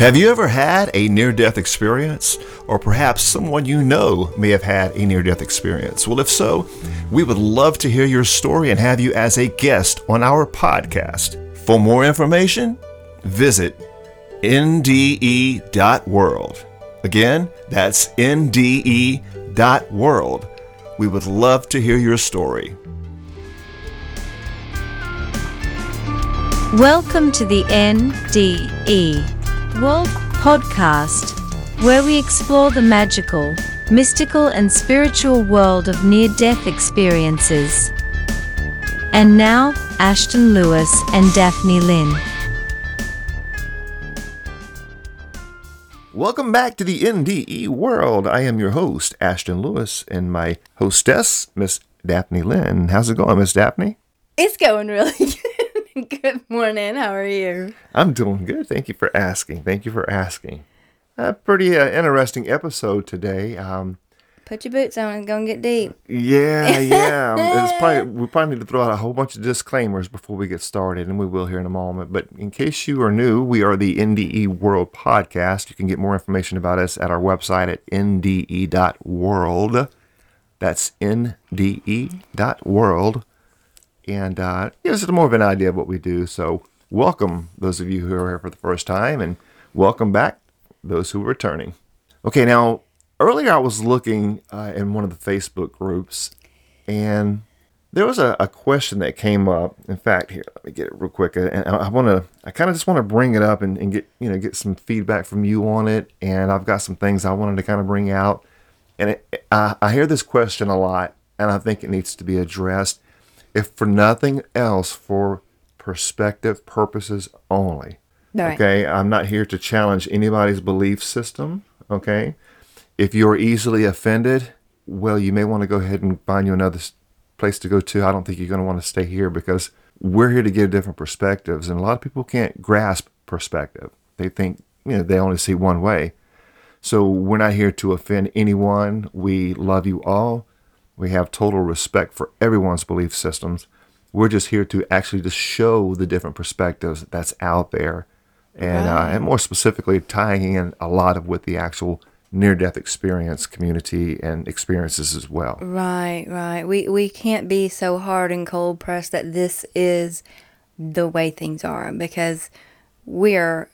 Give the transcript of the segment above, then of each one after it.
Have you ever had a near death experience? Or perhaps someone you know may have had a near death experience? Well, if so, we would love to hear your story and have you as a guest on our podcast. For more information, visit nde.world. Again, that's nde.world. We would love to hear your story. Welcome to the NDE World Podcast, where we explore the magical, mystical, and spiritual world of near death experiences. And now, Ashton Lewis and Daphne Lynn. Welcome back to the NDE world. I am your host, Ashton Lewis, and my hostess, Miss Daphne Lynn. How's it going, Miss Daphne? It's going really good. good morning. How are you? I'm doing good. Thank you for asking. Thank you for asking. A pretty uh, interesting episode today. Um, Put your boots on and go and get deep. yeah, yeah. it's probably we probably need to throw out a whole bunch of disclaimers before we get started, and we will here in a moment. But in case you are new, we are the NDE World Podcast. You can get more information about us at our website at nde.world. That's nde.world. And uh, gives us more of an idea of what we do. So, welcome those of you who are here for the first time, and welcome back those who are returning. Okay, now earlier I was looking uh, in one of the Facebook groups, and there was a, a question that came up. In fact, here let me get it real quick, and I, I want to, I kind of just want to bring it up and, and get you know get some feedback from you on it. And I've got some things I wanted to kind of bring out, and it, I, I hear this question a lot, and I think it needs to be addressed, if for nothing else, for perspective purposes only. Right. Okay, I'm not here to challenge anybody's belief system. Okay, if you're easily offended, well, you may want to go ahead and find you another place to go to. I don't think you're going to want to stay here because we're here to give different perspectives, and a lot of people can't grasp perspective. They think you know they only see one way. So we're not here to offend anyone. We love you all. We have total respect for everyone's belief systems. We're just here to actually just show the different perspectives that's out there, and uh, and more specifically tying in a lot of with the actual near-death experience community and experiences as well. Right, right. We we can't be so hard and cold pressed that this is the way things are because we are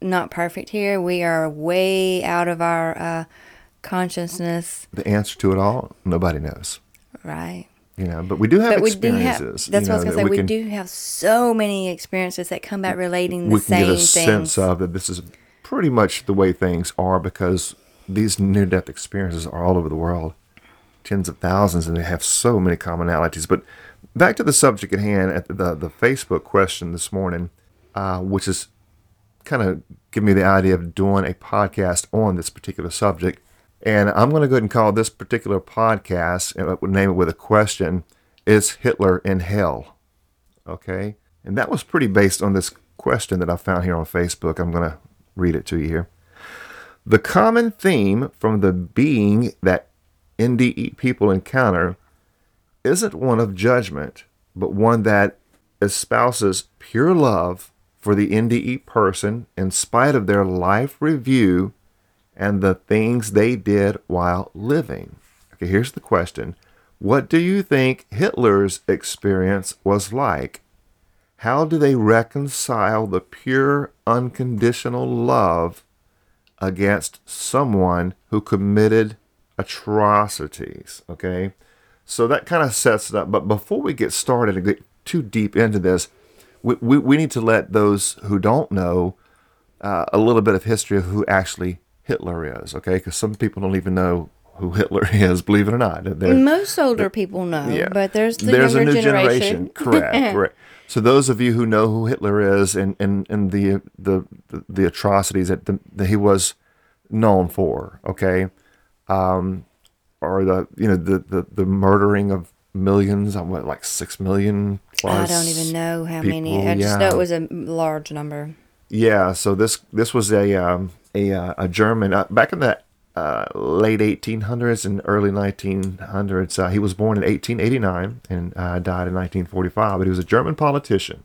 not perfect here. We are way out of our uh, consciousness. The answer to it all, nobody knows. Right. You know, but we do have But we do have. experiences. That's you what I was gonna say. that We, can- do have so many experiences that come back relating the we can get a things. sense of that this is pretty much the way things are because these near death experiences are all over the world tens of thousands and they have so many commonalities but back to the subject at hand at the, the facebook question this morning uh, which is kind of give me the idea of doing a podcast on this particular subject and i'm going to go ahead and call this particular podcast and would name it with a question is hitler in hell Okay. And that was pretty based on this question that I found here on Facebook. I'm going to read it to you here. The common theme from the being that NDE people encounter isn't one of judgment, but one that espouses pure love for the NDE person in spite of their life review and the things they did while living. Okay, here's the question What do you think Hitler's experience was like? How do they reconcile the pure, unconditional love against someone who committed atrocities? Okay, so that kind of sets it up. But before we get started and get too deep into this, we, we, we need to let those who don't know uh, a little bit of history of who actually Hitler is, okay? Because some people don't even know who Hitler is, believe it or not. They're- Most older people know, yeah. but there's the there's younger a new generation. Correct, correct. So those of you who know who Hitler is and and, and the, the the atrocities that, the, that he was known for, okay, um, or the you know the the, the murdering of millions, uh, what like six million I don't even know how many. I just know it was a large number. Yeah, so this this was a um, a uh, a German uh, back in the uh, late 1800s and early 1900s. Uh, he was born in 1889 and uh, died in 1945. But he was a German politician,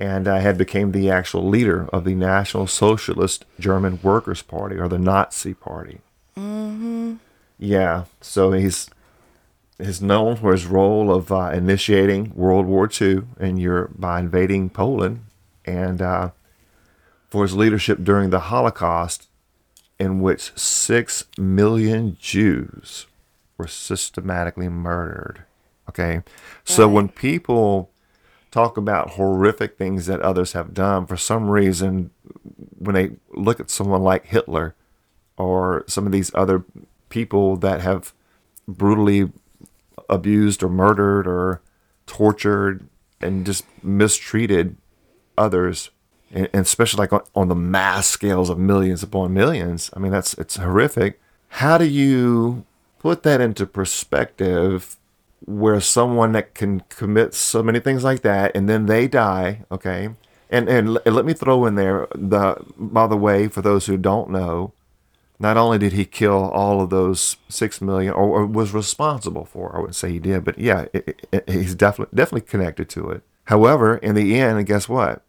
and uh, had became the actual leader of the National Socialist German Workers' Party or the Nazi Party. Mm-hmm. Yeah, so he's is known for his role of uh, initiating World War II in Europe by invading Poland, and uh, for his leadership during the Holocaust, in which six million Jews were systematically murdered. Okay, so when people talk about horrific things that others have done, for some reason, when they look at someone like Hitler or some of these other people that have brutally abused or murdered or tortured and just mistreated others and, especially like on, on the mass scales of millions upon millions i mean that's it's horrific how do you put that into perspective where someone that can commit so many things like that and then they die okay and and let me throw in there the by the way for those who don't know not only did he kill all of those six million, or, or was responsible for, I wouldn't say he did, but yeah, it, it, he's definitely definitely connected to it. However, in the end, guess what?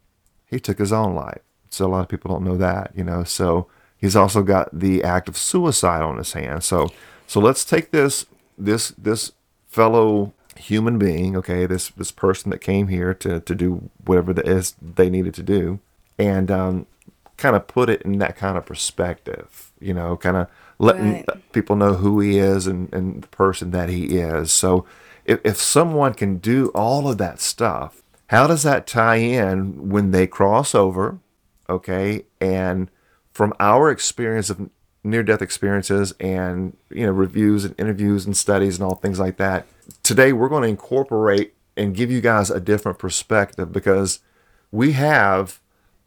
He took his own life. So a lot of people don't know that, you know. So he's also got the act of suicide on his hands. So so let's take this this this fellow human being, okay, this this person that came here to to do whatever that is they needed to do, and um, kind of put it in that kind of perspective you know, kind of letting Right. people know who he is and, and the person that he is. So if, if someone can do all of that stuff, how does that tie in when they cross over? Okay. And from our experience of near death experiences and, you know, reviews and interviews and studies and all things like that, today we're going to incorporate and give you guys a different perspective because we have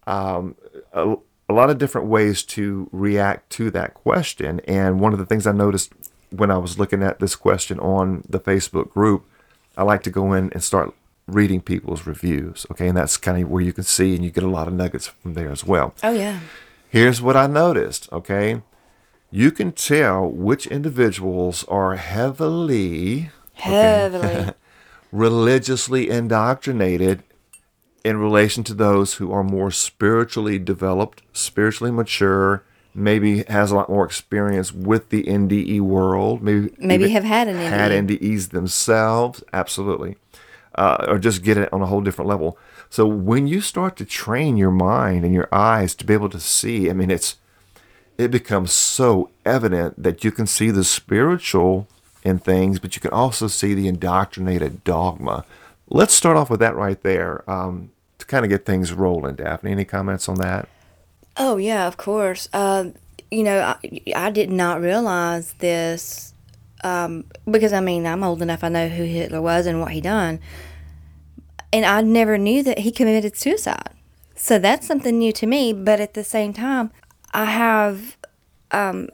um, a, a lot of different ways to react to that question. And one of the things I noticed when I was looking at this question on the Facebook group, I like to go in and start reading people's reviews. Okay. And that's kind of where you can see and you get a lot of nuggets from there as well. Oh yeah. Here's what I noticed. Okay. You can tell which individuals are heavily Heavily. religiously indoctrinated in relation to those who are more spiritually developed, spiritually mature, maybe has a lot more experience with the NDE world, maybe Maybe have had an had NDEs themselves, absolutely, uh, or just get it on a whole different level. So when you start to train your mind and your eyes to be able to see, I mean, it's it becomes so evident that you can see the spiritual in things, but you can also see the indoctrinated dogma. Let's start off with that right there um, to kind of get things rolling. Daphne, any comments on that? Oh yeah, of course. Uh, you know, I, I did not realize this um, because I mean I'm old enough. I know who Hitler was and what he done, and I never knew that he committed suicide. So that's something new to me. But at the same time, I have um,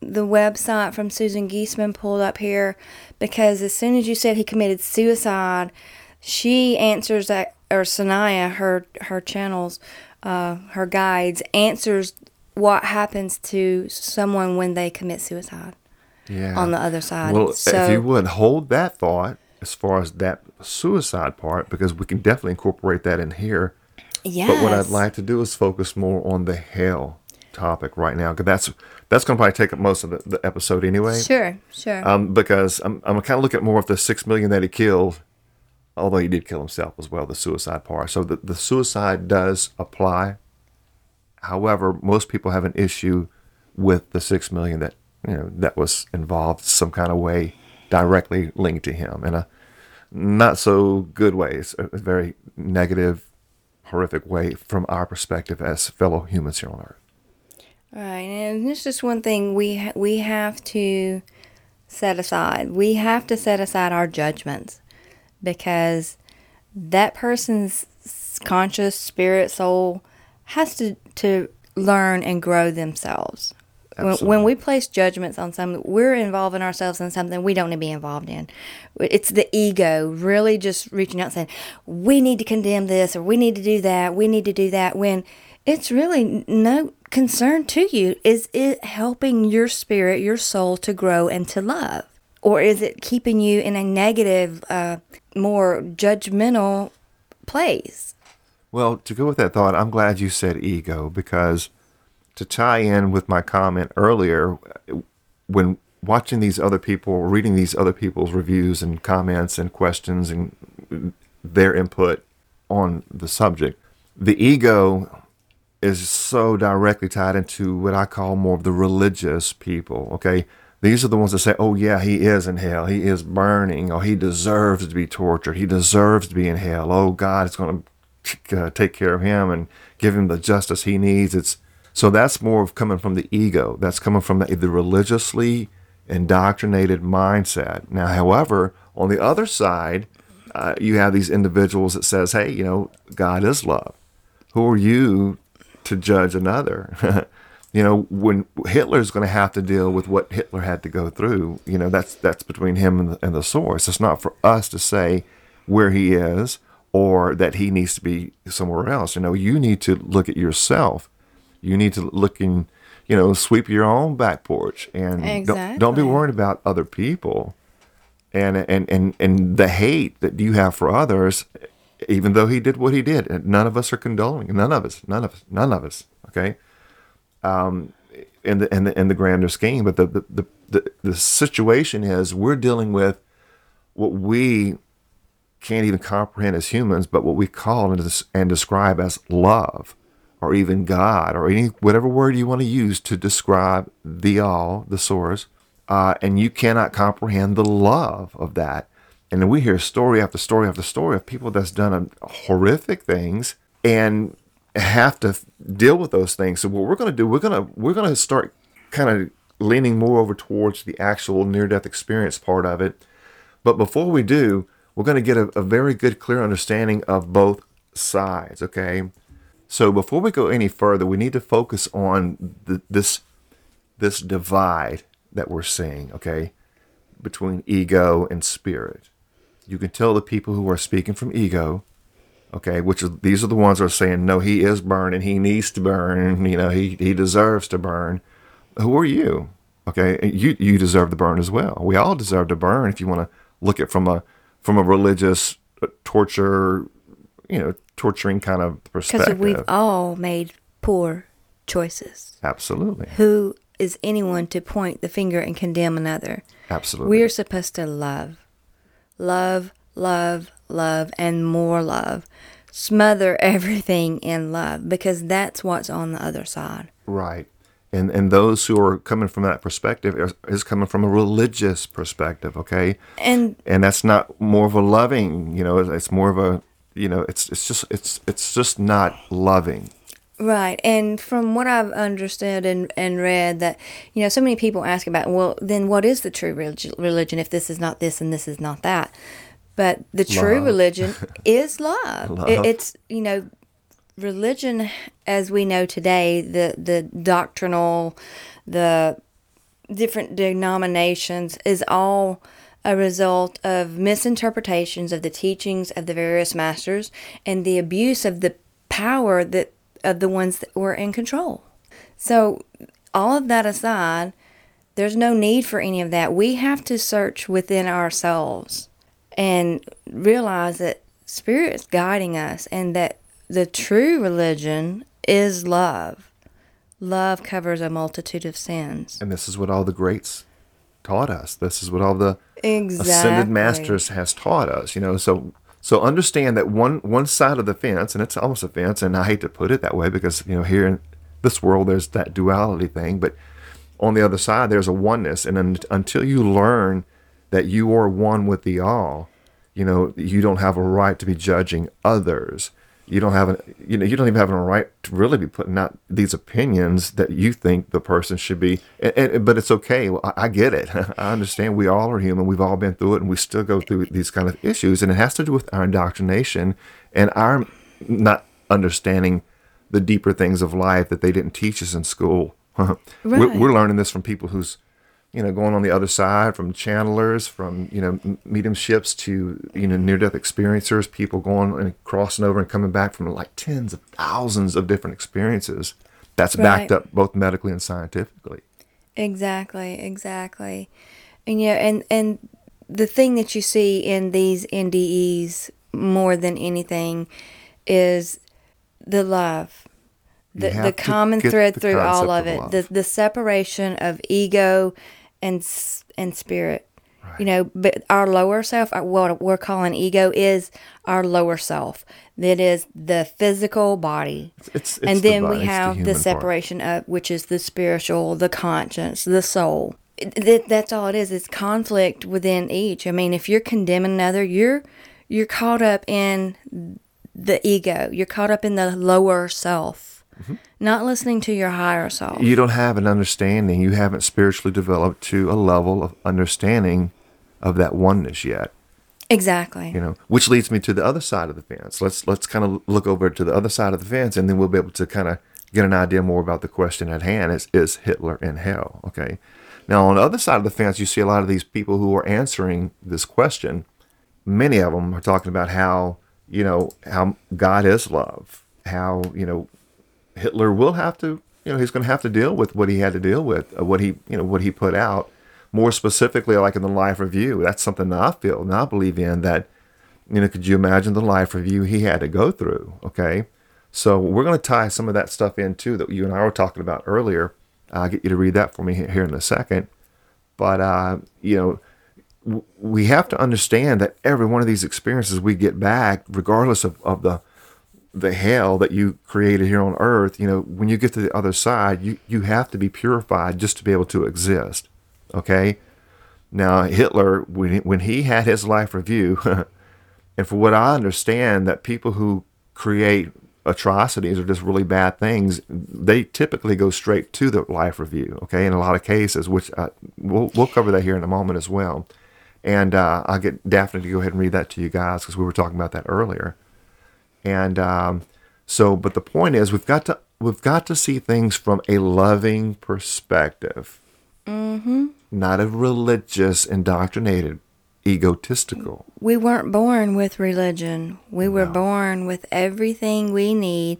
the website from Susan Giesemann pulled up here because as soon as you said he committed suicide, she answers that or Sanaya, her her channels, uh, her guides answers what happens to someone when they commit suicide Yeah. on the other side. Well, so if you would hold that thought as far as that suicide part, because we can definitely incorporate that in here. yes, But what I'd like to do is focus more on the hell topic right now, because that's that's going to probably take up most of the, the episode anyway. sure, sure, Um, because I'm I'm kind of looking at more of the six million that he killed, although he did kill himself as well, the suicide part. So the, the suicide does apply. However, most people have an issue with the six million that you know that was involved some kind of way directly linked to him in a not so good ways, a very negative, horrific way from our perspective as fellow humans here on Earth. right. And it's just one thing we ha- we have to set aside. We have to set aside our judgments because that person's conscious spirit soul has to to learn and grow themselves. When, when we place judgments on something, we're involving ourselves in something we don't need to be involved in. It's the ego really just reaching out and saying, we need to condemn this or we need to do that, we need to do that, when it's really no concern to you. Is it helping your spirit, your soul to grow and to love? Or is it keeping you in a negative, uh, more judgmental place? Well, to go with that thought, I'm glad you said ego because to tie in with my comment earlier, when watching these other people, reading these other people's reviews and comments and questions and their input on the subject, the ego is so directly tied into what I call more of the religious people. Okay. These are the ones that say, oh, yeah, he is in hell. He is burning. Oh, he deserves to be tortured. He deserves to be in hell. Oh, God is going to uh, take care of him and give him the justice he needs. It's so that's more of coming from the ego. That's coming from the, the religiously indoctrinated mindset. Now, however, on the other side, uh, you have these individuals that says, "Hey, you know, God is love. Who are you to judge another?" you know, when Hitler's going to have to deal with what Hitler had to go through, you know, that's that's between him and the, and the source. It's not for us to say where he is or that he needs to be somewhere else. You know, you need to look at yourself. You need to look in, you know, sweep your own back porch and don't, don't be worried about other people. And and and and the hate that you have for others even though he did what he did and none of us are condoning none of us none of us none of us okay? Um in the in the in the grander scheme but the the the, the, the situation is we're dealing with what we can't even comprehend as humans but what we call and, des- and describe as love or even god or any whatever word you want to use to describe the all the source uh, and you cannot comprehend the love of that. And then we hear story after story after story of people that's done um, horrific things and have to deal with those things. So what we're going to do, we're going to we're going to start kind of leaning more over towards the actual near-death experience part of it. But before we do, we're going to get a, a very good, clear understanding of both sides. Okay. So before we go any further, we need to focus on the, this this divide that we're seeing, okay, between ego and spirit. You can tell the people who are speaking from ego, okay, which are, these are the ones that are saying, no, he is burning, he needs to burn, you know, he, he deserves to burn. Who are you? Okay, you you deserve to burn as well. We all deserve to burn if you want to look at from a from a religious uh, torture, you know, torturing kind of perspective. Because we've all made poor choices. Absolutely, Who is anyone to point the finger and condemn another? absolutely. We're supposed to love. Love, love, love, and more love. Smother everything in love because that's what's on the other side. Right. And and those who are coming from that perspective is, is coming from a religious perspective, okay? And And that's not more of a loving, you know, it's, it's more of a, you know, it's it's just it's it's just not loving. Right. And from what I've understood and, and read, that, you know, so many people ask about, well, then what is the true religion if this is not this and this is not that? But the true Love. religion is love. Love. It, it's, you know, religion as we know today, the, the doctrinal, the different denominations is all a result of misinterpretations of the teachings of the various masters and the abuse of the power that of the ones that were in control. So all of that aside, there's no need for any of that. We have to search within ourselves and realize that spirit is guiding us and that the true religion is love. Love covers a multitude of sins. And this is what all the greats taught us. This is what all the Exactly. ascended masters has taught us, you know. So so understand that one one side of the fence, and it's almost a fence, and I hate to put it that way because you know here in this world there's that duality thing, but on the other side there's a oneness, and un- until you learn that you are one with the all, you know you don't have a right to be judging others. You don't have a you know you don't even have a right to really be putting out these opinions that you think the person should be. And, and but it's okay. Well, I, I get it. I understand. We all are human. We've all been through it, and we still go through these kind of issues. And it has to do with our indoctrination and our not understanding the deeper things of life that they didn't teach us in school. we're, we're learning this from people who's you know, going on the other side from channelers, from you know mediumships to you know near-death experiencers, people going and crossing over and coming back from like tens of thousands of different experiences. That's backed up both medically and scientifically. Exactly, exactly. And yeah, and and the thing that you see in these NDEs more than anything is the love, the, the common thread the through all of it, love. the the separation of ego and and spirit. You know, but our lower self, uh, what we're calling ego, is our lower self. That is the physical body. It's, it's and the then body, we it's the have the, human part. separation of which is the spiritual, the conscience, the soul. It- that's all it is. It's conflict within each. I mean, if you're condemning another, you're you're caught up in the ego. You're caught up in the lower self, Mm-hmm. not listening to your higher self. You don't have an understanding. You haven't spiritually developed to a level of understanding of that oneness yet. exactly. you know which leads me to the other side of the fence let's let's kind of look over to the other side of the fence and then we'll be able to kind of get an idea more about the question at hand is is hitler in hell okay now on the other side of the fence you see a lot of these people who are answering this question many of them are talking about how you know how god is love how you know hitler will have to you know he's going to have to deal with what he had to deal with uh, what he you know what he put out. More specifically like in the life review that's something that i feel and i believe in that you know could you imagine the life review he had to go through okay? So we're going to tie some of that stuff in too that you and i were talking about earlier. I'll get you to read that for me here in a second. But uh, you know we have to understand that every one of these experiences we get back regardless of, of the the hell that you created here on earth you know when you get to the other side you you have to be purified just to be able to exist okay? Now hitler when he, when he had his life review and for what i understand that people who create atrocities or just really bad things they typically go straight to the life review okay in a lot of cases which uh, we'll, we'll cover that here in a moment as well. And uh, i'll get daphne to go ahead and read that to you guys because we were talking about that earlier and um, so, but the point is, we've got to we've got to see things from a loving perspective, mm-hmm. not a religious, indoctrinated, egotistical. We weren't born with religion. We were born with everything we need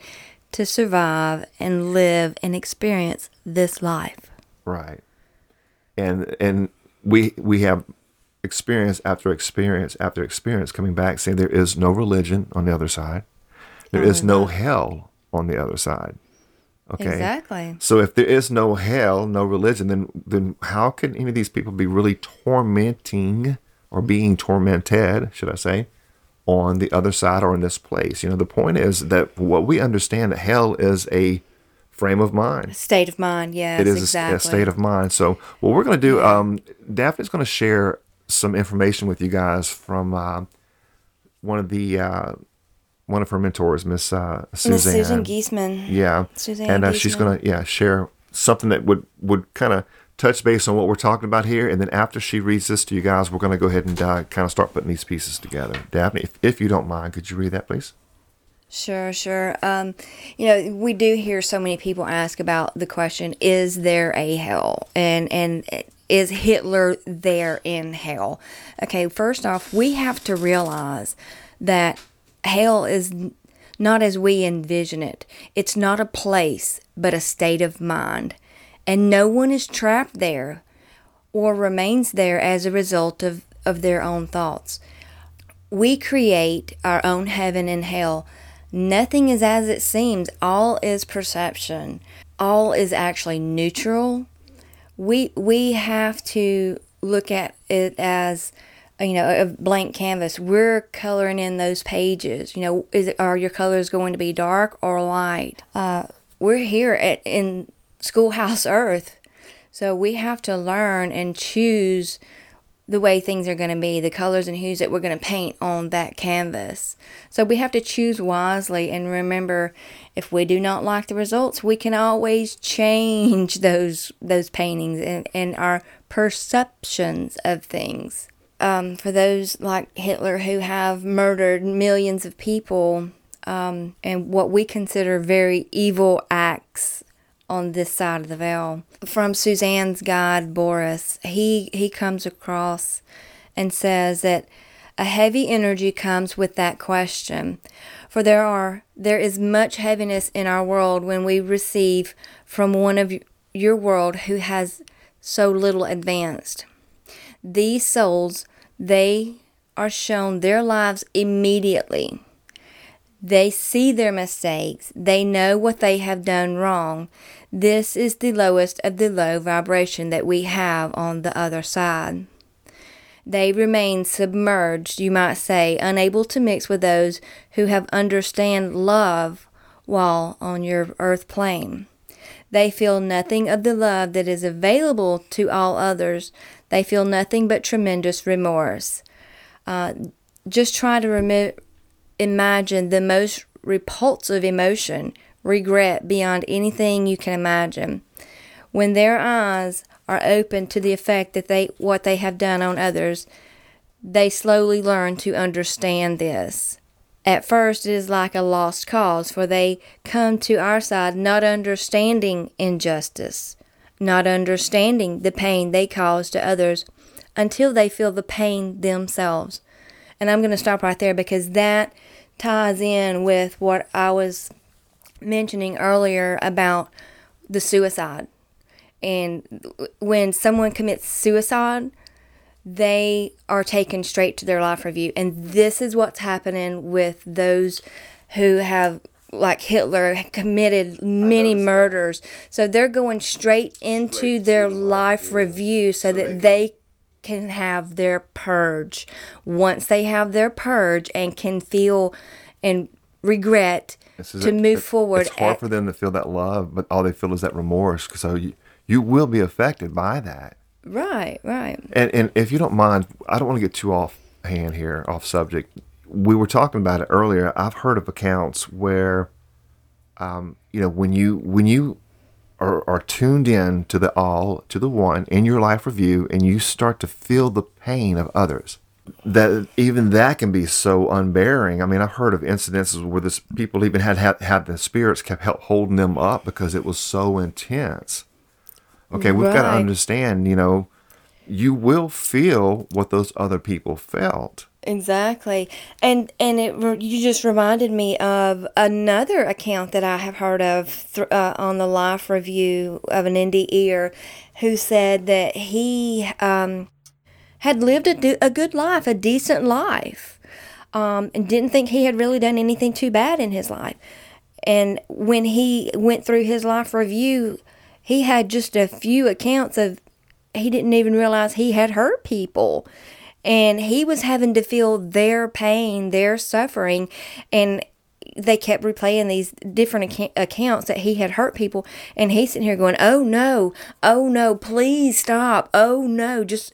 to survive and live and experience this life. Right. And and we we have experience after experience after experience coming back saying there is no religion on the other side. There is no hell on the other side. Okay. Exactly. So if there is no hell, no religion, then then how can any of these people be really tormenting or being tormented, should I say, on the other side or in this place? You know, the point is that what we understand that hell is a frame of mind. State of mind, yes, It is a- a, state of mind. So what we're going to do, um, Daphne's going to share some information with you guys from uh, one of the uh, one of her mentors, Miss uh, Suzanne. Miss Susan Giesemann. Yeah, Suzanne and uh, she's gonna yeah share something that would would kind of touch base on what we're talking about here, and then after she reads this to you guys, we're gonna go ahead and uh, kind of start putting these pieces together. Daphne, if, if you don't mind, could you read that, please? Sure, sure. Um, you know, we do hear so many people ask about the question: Is there a hell? And and is Hitler there in hell? Okay, first off, we have to realize that hell is not as we envision it. It's not a place, but a state of mind, and no one is trapped there or remains there as a result of of their own thoughts we create our own heaven and hell. Nothing is as it seems. All is perception. All is actually neutral. We we have to look at it as you know a blank canvas. We're coloring in those pages. You know, is it, are your colors going to be dark or light? Uh, we're here at in Schoolhouse Earth, so we have to learn and choose the way things are going to be, the colors and hues that we're going to paint on that canvas. So we have to choose wisely and remember if we do not like the results, we can always change those those paintings and, and our perceptions of things. Um, for those like Hitler who have murdered millions of people um, and what we consider very evil acts on this side of the veil. From Suzanne's guide, Boris, he, he comes across and says that a heavy energy comes with that question. For there are there is much heaviness in our world when we receive from one of your world who has so little advanced. These souls, they are shown their lives immediately. They see their mistakes. They know what they have done wrong. This is the lowest of the low vibration that we have on the other side. They remain submerged, you might say, unable to mix with those who have understand love while on your earth plane. They feel nothing of the love that is available to all others. They feel nothing but tremendous remorse. Uh, just try to remo- imagine the most repulsive emotion, regret beyond anything you can imagine. When their eyes are open to the effect that they what they have done on others, they slowly learn to understand this. At first, it is like a lost cause, for they come to our side not understanding injustice, not understanding the pain they cause to others until they feel the pain themselves. And I'm going to stop right there because that ties in with what I was mentioning earlier about the suicide. And when someone commits suicide, they are taken straight to their life review. And this is what's happening with those who have, like Hitler, committed many murders. So they're going straight into their life review so that they can have their purge. Once they have their purge and can feel and regret to it. move It- forward. It's hard at- for them to feel that love, but all they feel is that remorse. So you, you will be affected by that. right, right. And and if you don't mind, I don't want to get too off hand here, off subject. We were talking about it earlier. I've heard of accounts where, um, you know, when you when you are, are tuned in to the all, to the one in your life review, and you start to feel the pain of others, that even that can be so unbearing. I mean, I've heard of incidences where this people even had had, had the spirits kept help holding them up because it was so intense. Okay, we've got to understand, you know, you will feel what those other people felt. Exactly, and and it you just reminded me of another account that I have heard of th- uh, on the life review of an NDEer, who said that he um, had lived a, do- a good life, a decent life, um, and didn't think he had really done anything too bad in his life. And when he went through his life review, he had just a few accounts of he didn't even realize he had hurt people. And he was having to feel their pain, their suffering. And they kept replaying these different acca- accounts that he had hurt people. And he's sitting here going, oh no, oh no, please stop. Oh no, just.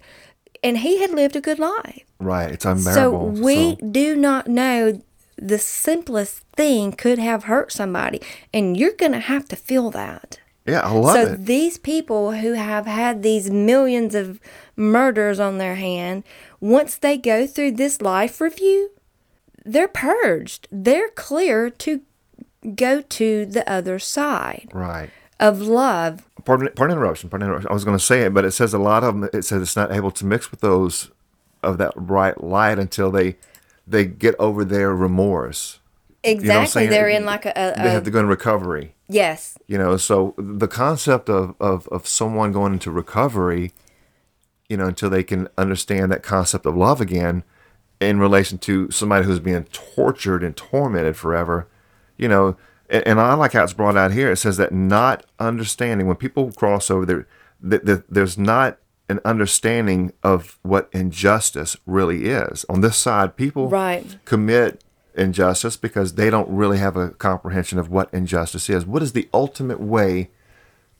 And he had lived a good life. Right. It's unbearable. So we do not know the simplest thing could have hurt somebody. And you're going to have to feel that. yeah, I love So it. these people who have had these millions of murders on their hand, once they go through this life review, they're purged. They're clear to go to the other side Right. of love. Pardon, pardon interruption. Pardon interruption. I was going to say it, but it says a lot of them. It says it's not able to mix with those of that bright light until they they get over their remorse. You know Exactly. They're in like a, a, They have to go in recovery. yes. You know, so the concept of, of, of someone going into recovery, you know, until they can understand that concept of love again in relation to somebody who's being tortured and tormented forever, you know, and, and I like how it's brought out here. It says that not understanding, when people cross over there, that, that there's not an understanding of what injustice really is. On this side, people Right. commit injustice because they don't really have a comprehension of what injustice is. What is the ultimate way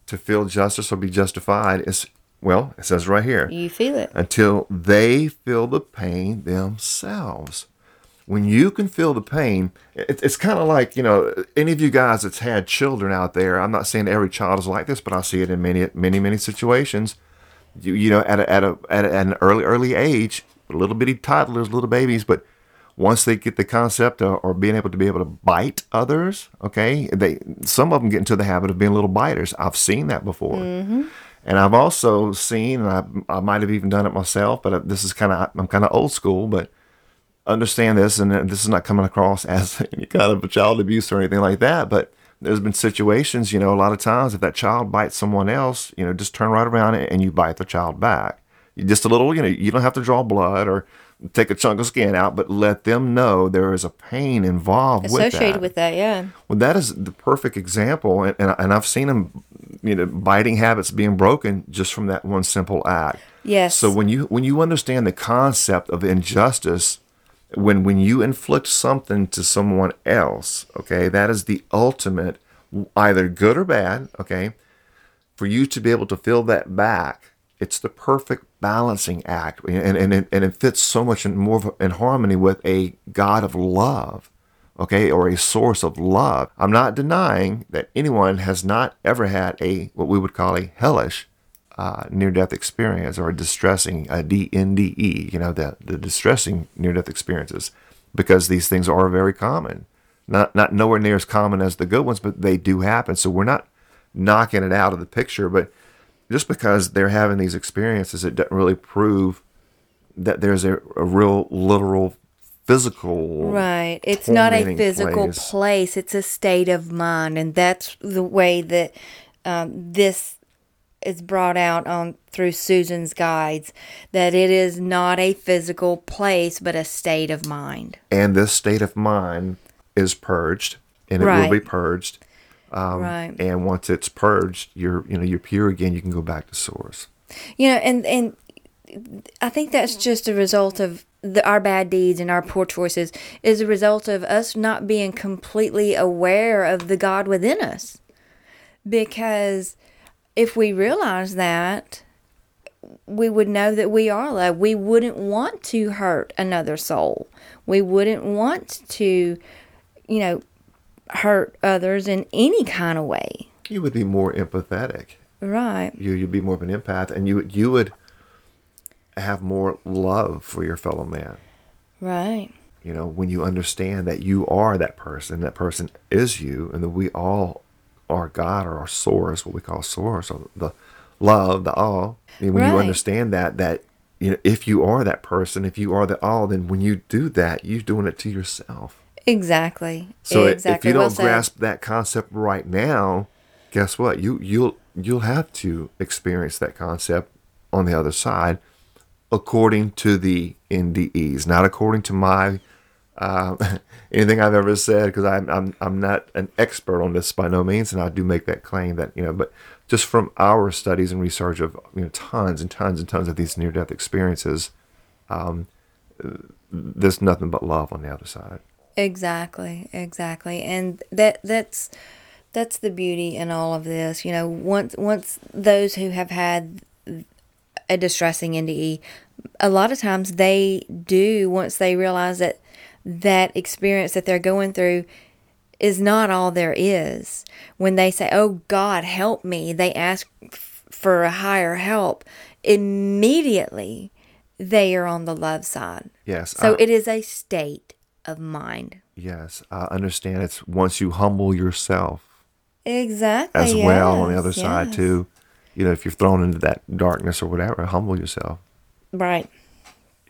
to feel justice or be justified? Is well, it says right here You feel it. until they feel the pain themselves. When you can feel the pain, it, it's kind of like, you know, any of you guys that's had children out there, I'm not saying every child is like this, but I see it in many, many, many situations. You, you know, at, a, at, a, at, a, at an early, early age, little bitty toddlers, little babies, but once they get the concept of, or being able to be able to bite others, okay, they some of them get into the habit of being little biters. I've seen that before. Mm-hmm. And I've also seen, and I, I might have even done it myself, but uh, this is kind of, I'm kind of old school, but understand this, and this is not coming across as any kind of child abuse or anything like that, but there's been situations, you know, a lot of times if that child bites someone else, you know, just turn right around and you bite the child back. You just a little, you know, you don't have to draw blood or take a chunk of skin out, but let them know there is a pain involved with Associated that. with that, yeah. Well, that is the perfect example, and, and, and I've seen them, you know, biting habits being broken just from that one simple act. Yes. So when you when you understand the concept of injustice, when when you inflict something to someone else, okay, that is the ultimate, either good or bad, okay. For you to be able to feel that back, it's the perfect balancing act, and and it, and it fits so much in more in harmony with a God of love, okay, or a source of love. I'm not denying that anyone has not ever had a what we would call a hellish uh, near-death experience or a distressing a DNDE, you know, the the distressing near-death experiences, because these things are very common. Not not nowhere near as common as the good ones, but they do happen. So we're not knocking it out of the picture, but just because they're having these experiences, it doesn't really prove that there's a, a real literal physical Right. It's not a physical place. place. It's a state of mind, and that's the way that um, this is brought out on through Susan's guides. That it is not a physical place, but a state of mind. and this state of mind is purged and it Right. will be purged Um, right. and once it's purged you're you know you're pure again you can go back to source You know, and and I think that's just a result of the, our bad deeds and our poor choices is a result of us not being completely aware of the God within us. Because if we realize that, we would know that we are loved. We wouldn't want to hurt another soul. We wouldn't want to, you know, hurt others in any kind of way. you would be more empathetic Right. you you'd be more of an empath and you would you would have more love for your fellow man Right. you know when you understand that you are that person that person is you and that we all are god or our source what we call source or the love the all and when you understand that that you know if you are that person if you are the all then when you do that you're doing it to yourself Exactly. so if- exactly. if you don't said. grasp that concept right now guess what you you'll you'll have to experience that concept on the other side according to the NDEs not according to my uh, anything I've ever said because I'm, I'm I'm not an expert on this by no means and I do make that claim that you know but just from our studies and research of you know tons and tons and tons of these near death experiences um, there's nothing but love on the other side Exactly, exactly. And that that's that's the beauty in all of this. You know, once once those who have had a distressing NDE, a lot of times they do once they realize that that experience that they're going through is not all there is. When they say, "Oh God, help me," they ask for a higher help. Immediately, they are on the love side. yes So I- it is a state of mind. Yes, I understand. It's once you humble yourself Exactly. as well on the yes, other side too. You know, if you're thrown into that darkness or whatever, humble yourself. Right.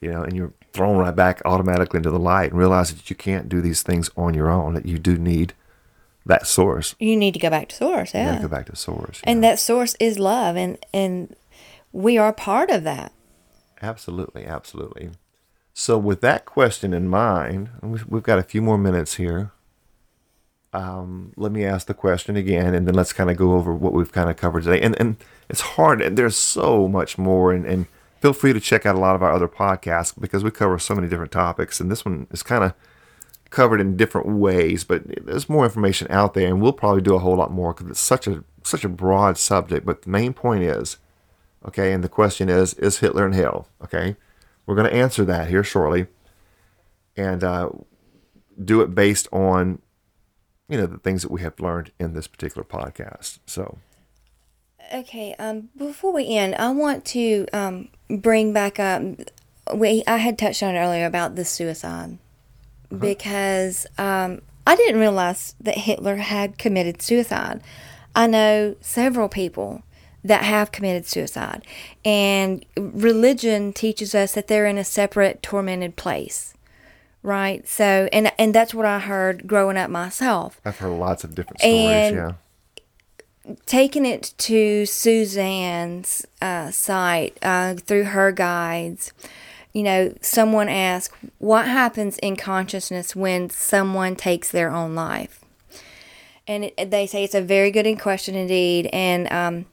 You know, and you're thrown right back automatically into the light and realize that you can't do these things on your own. That you do need that source. You need to go back to source. Yeah. go back to source. and know. that source is love, and and we are part of that. absolutely, absolutely. So, with that question in mind, we- we've got a few more minutes here. Um, let me ask the question again, and then let's kind of go over what we've kind of covered today. And and it's hard, and there's so much more. And, and feel free to check out a lot of our other podcasts because we cover so many different topics. And this one is kind of covered in different ways, but there's more information out there, and we'll probably do a whole lot more because it's such a such a broad subject. But the main point is, okay, and the question is, is Hitler in hell? Okay, we're going to answer that here shortly, and uh, do it based on, you know, the things that we have learned in this particular podcast. So, Okay. Um. Before we end, I want to um bring back up. We I had touched on it earlier about the suicide because um I didn't realize that Hitler had committed suicide. I know several people that have committed suicide, and religion teaches us that they're in a separate tormented place. Right. So, and and that's what I heard growing up myself. I've heard lots of different stories. And- yeah. taking it to Suzanne's uh, site uh, through her guides, you know, someone asked, what happens in consciousness when someone takes their own life? And it, they say it's a very good question indeed. And um,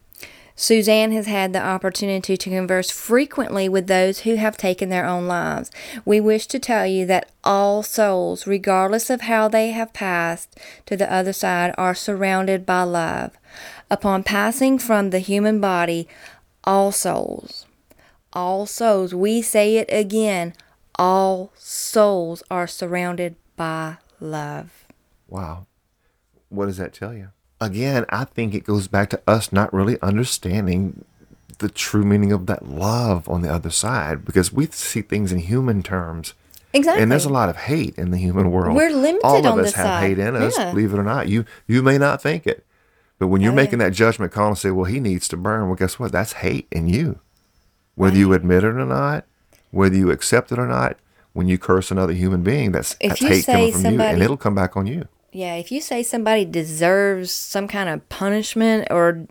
Suzanne has had the opportunity to converse frequently with those who have taken their own lives. We wish to tell you that all souls, regardless of how they have passed to the other side, are surrounded by love. Upon passing from the human body, all souls, all souls, we say it again, all souls are surrounded by love. Wow. What does that tell you? Again, I think it goes back to us not really understanding the true meaning of that love on the other side because we see things in human terms. Exactly. And there's a lot of hate in the human world. We're limited All of on us have side. hate in us, Yeah. believe it or not. You you may not think it. But when you're Oh, yeah. making that judgment call and say, well, he needs to burn, well, guess what? That's hate in you. Whether you admit it or not, whether you accept it or not, when you curse another human being, that's, If that's hate coming from you, and it'll come back on you. Yeah, if you say somebody deserves some kind of punishment or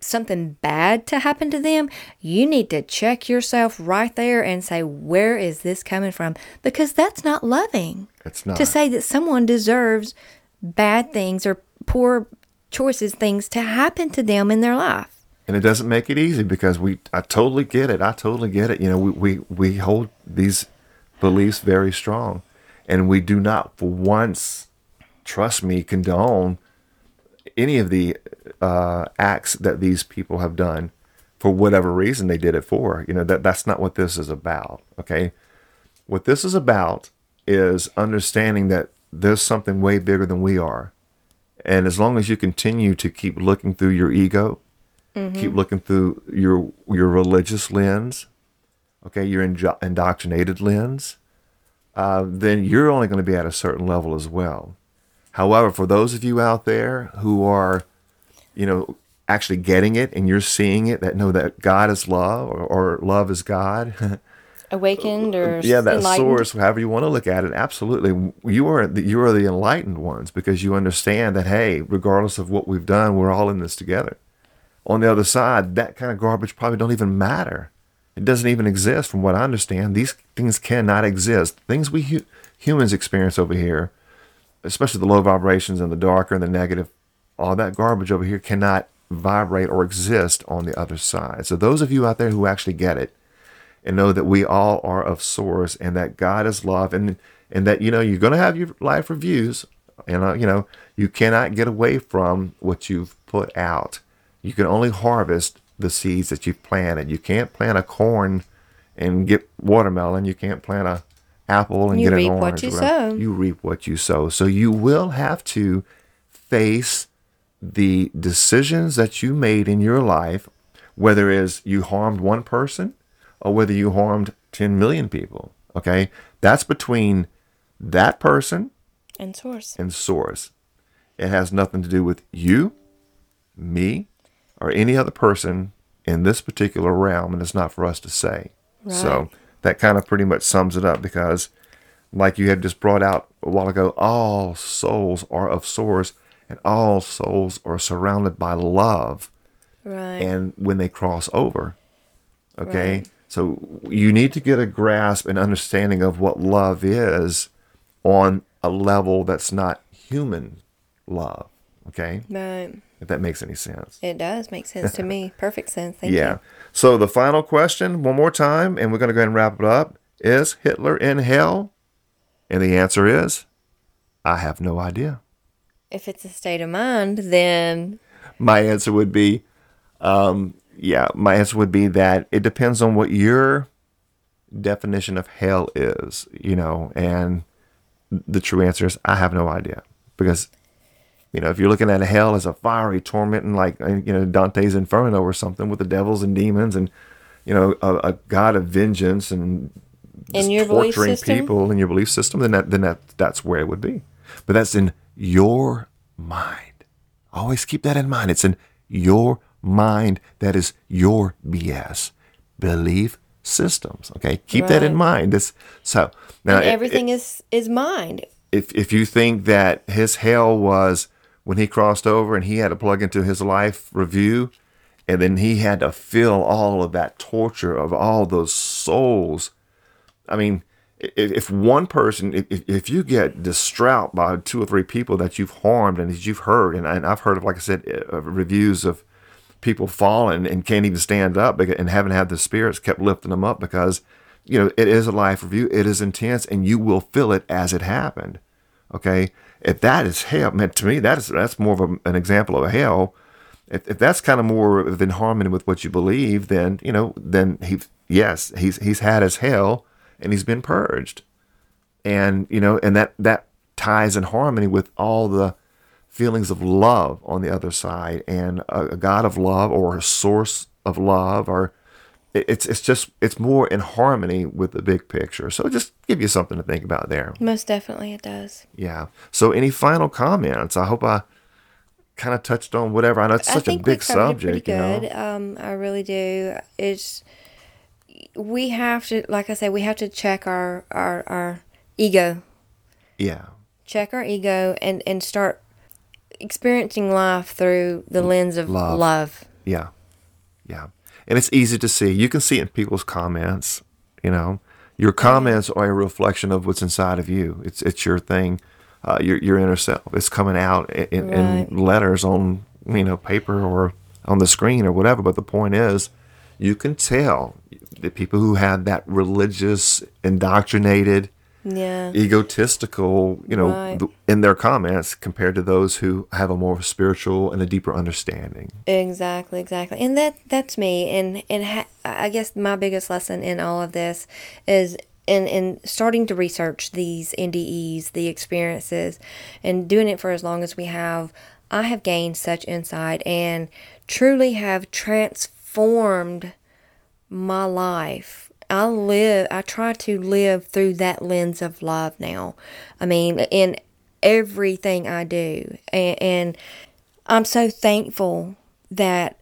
something bad to happen to them, you need to check yourself right there and say, where is this coming from? Because that's not loving. It's not. To say that someone deserves bad things or poor choices, things to happen to them in their life. and it doesn't make it easy because we i totally get it i totally get it you know we we, we hold these beliefs very strong and we do not for once trust me condone any of the uh, acts that these people have done for whatever reason they did it for. You know that that's not what this is about okay? What this is about is understanding that there's something way bigger than we are. And as long as you continue to keep looking through your ego keep looking through your your religious lens, okay, your indo- indoctrinated lens, uh, then you're only going to be at a certain level as well. However, for those of you out there who are, you know, actually getting it and you're seeing it, that know that God is love or, or love is God, Awakened or yeah, that enlightened. source, however you want to look at it, absolutely, you are the, you are the enlightened ones because you understand that hey, regardless of what we've done, we're all in this together. On the other side, that kind of garbage probably don't even matter. It doesn't even exist, from what I understand. These things cannot exist. Things we hu- humans experience over here, especially the low vibrations and the darker and the negative, all that garbage over here cannot vibrate or exist on the other side. So those of you out there who actually get it, and know that we all are of source and that God is love and and that you know you're going to have your life reviews and uh, you know you cannot get away from what you've put out. You can only harvest the seeds that you've planted. You can't plant a corn and get watermelon. You can't plant a apple and You get an reap what you sow. You reap what you sow. So you will have to face the decisions that you made in your life, whether it is you harmed one person or whether you harmed 10 million people. Okay. That's between that person and source. and source. It has nothing to do with you, me, or any other person in this particular realm, and it's not for us to say. So Right. That kind of pretty much sums it up because, like you had just brought out a while ago, all souls are of source and all souls are surrounded by love Right. and when they cross over. Okay? Right. So you need to get a grasp and understanding of what love is on a level that's not human love. Okay? right. If that makes any sense. It does make sense to me. Perfect sense. Thank yeah. you. So the final question, one more time, and we're going to go ahead and wrap it up. Is Hitler in hell? And the answer is, I have no idea. If it's a state of mind, then my answer would be um yeah my answer would be that it depends on what your definition of hell is you know and the true answer is i have no idea because you know if you're looking at hell as a fiery tormenting like uh, you know dante's inferno or something with the devils and demons and you know a, a god of vengeance and In your torturing people in your belief system then that then that that's where it would be but that's in your mind Always keep that in mind. It's in your mind. That is your BS. Belief systems. Okay. Keep that in mind. This so now and everything is is mind. if if you think that his hell was when he crossed over and he had to plug into his life review and then he had to feel all of that torture of all those souls I mean, if, one person, if, if you get distraught by two or three people that you've harmed and that you've hurt, and, and I've heard of, like I said, uh, reviews of people falling and can't even stand up and haven't had the spirits kept lifting them up because, you know, it is a life review. It is intense and you will feel it as it happened. Okay. If that is hell, man, to me, that is, that's more of a, an example of hell. If, if that's kind of more in harmony with what you believe, then, you know, then he, yes, he's, he's had his hell and he's been purged. And, you know, and that, that ties in harmony with all the feelings of love on the other side and a, a God of love or a source of love or it's it's just it's more in harmony with the big picture. So just give you something to think about there. Most definitely it does. Yeah. So any final comments? I hope I kind of touched on whatever. I know it's such a big subject. pretty good. You know? Um, I really do. It's we have to, like I said, we have to check our our our ego. Yeah. Check our ego and and start experiencing life through the lens of love. love. Yeah. Yeah. And it's easy to see. You can see it in people's comments, you know. Your comments are a reflection of what's inside of you. It's it's your thing, uh, your your inner self. It's coming out in, right. in letters on you know paper or on the screen or whatever. But the point is, you can tell the people who have that religious, indoctrinated, yeah. egotistical, you know, right. in their comments compared to those who have a more spiritual and a deeper understanding. Exactly, exactly, and that that's me. And and ha- I guess my biggest lesson in all of this is in in starting to research these NDEs, the experiences, and doing it for as long as we have. I have gained such insight and truly have transformed my life I live, I try to live through that lens of love now. I mean, in everything I do. And, and I'm so thankful that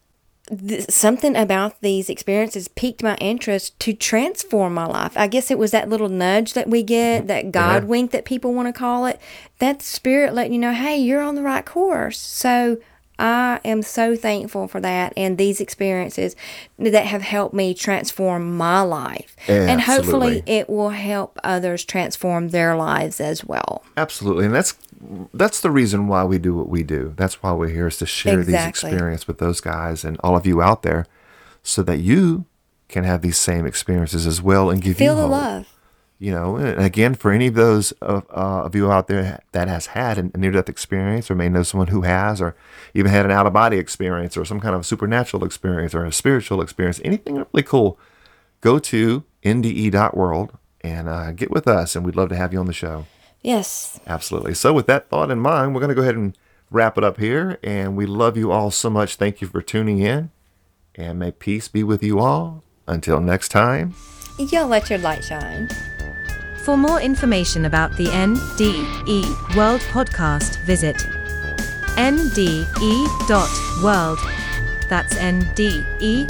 th- something about these experiences piqued my interest to transform my life. I guess it was that little nudge that we get, that God yeah. wink that people want to call it. That spirit letting you know, hey, you're on the right course. So I am so thankful for that and these experiences that have helped me transform my life. Yeah, and hopefully it will help others transform their lives as well. Absolutely. And that's that's the reason why we do what we do. That's why we're here is to share exactly. these experiences with those guys and all of you out there so that you can have these same experiences as well and give you Feel you the love you know and again for any of those of, uh, of you out there that has had a near-death experience or may know someone who has or even had an out-of-body experience or some kind of supernatural experience or a spiritual experience anything really cool go to nde.world and uh, get with us and we'd love to have you on the show. Yes. Absolutely. So with that thought in mind we're going to go ahead and wrap it up here and we love you all so much. Thank you for tuning in and may peace be with you all. Until next time. Y'all let your light shine for more information about the NDE World podcast, visit nde.world. That's nde.world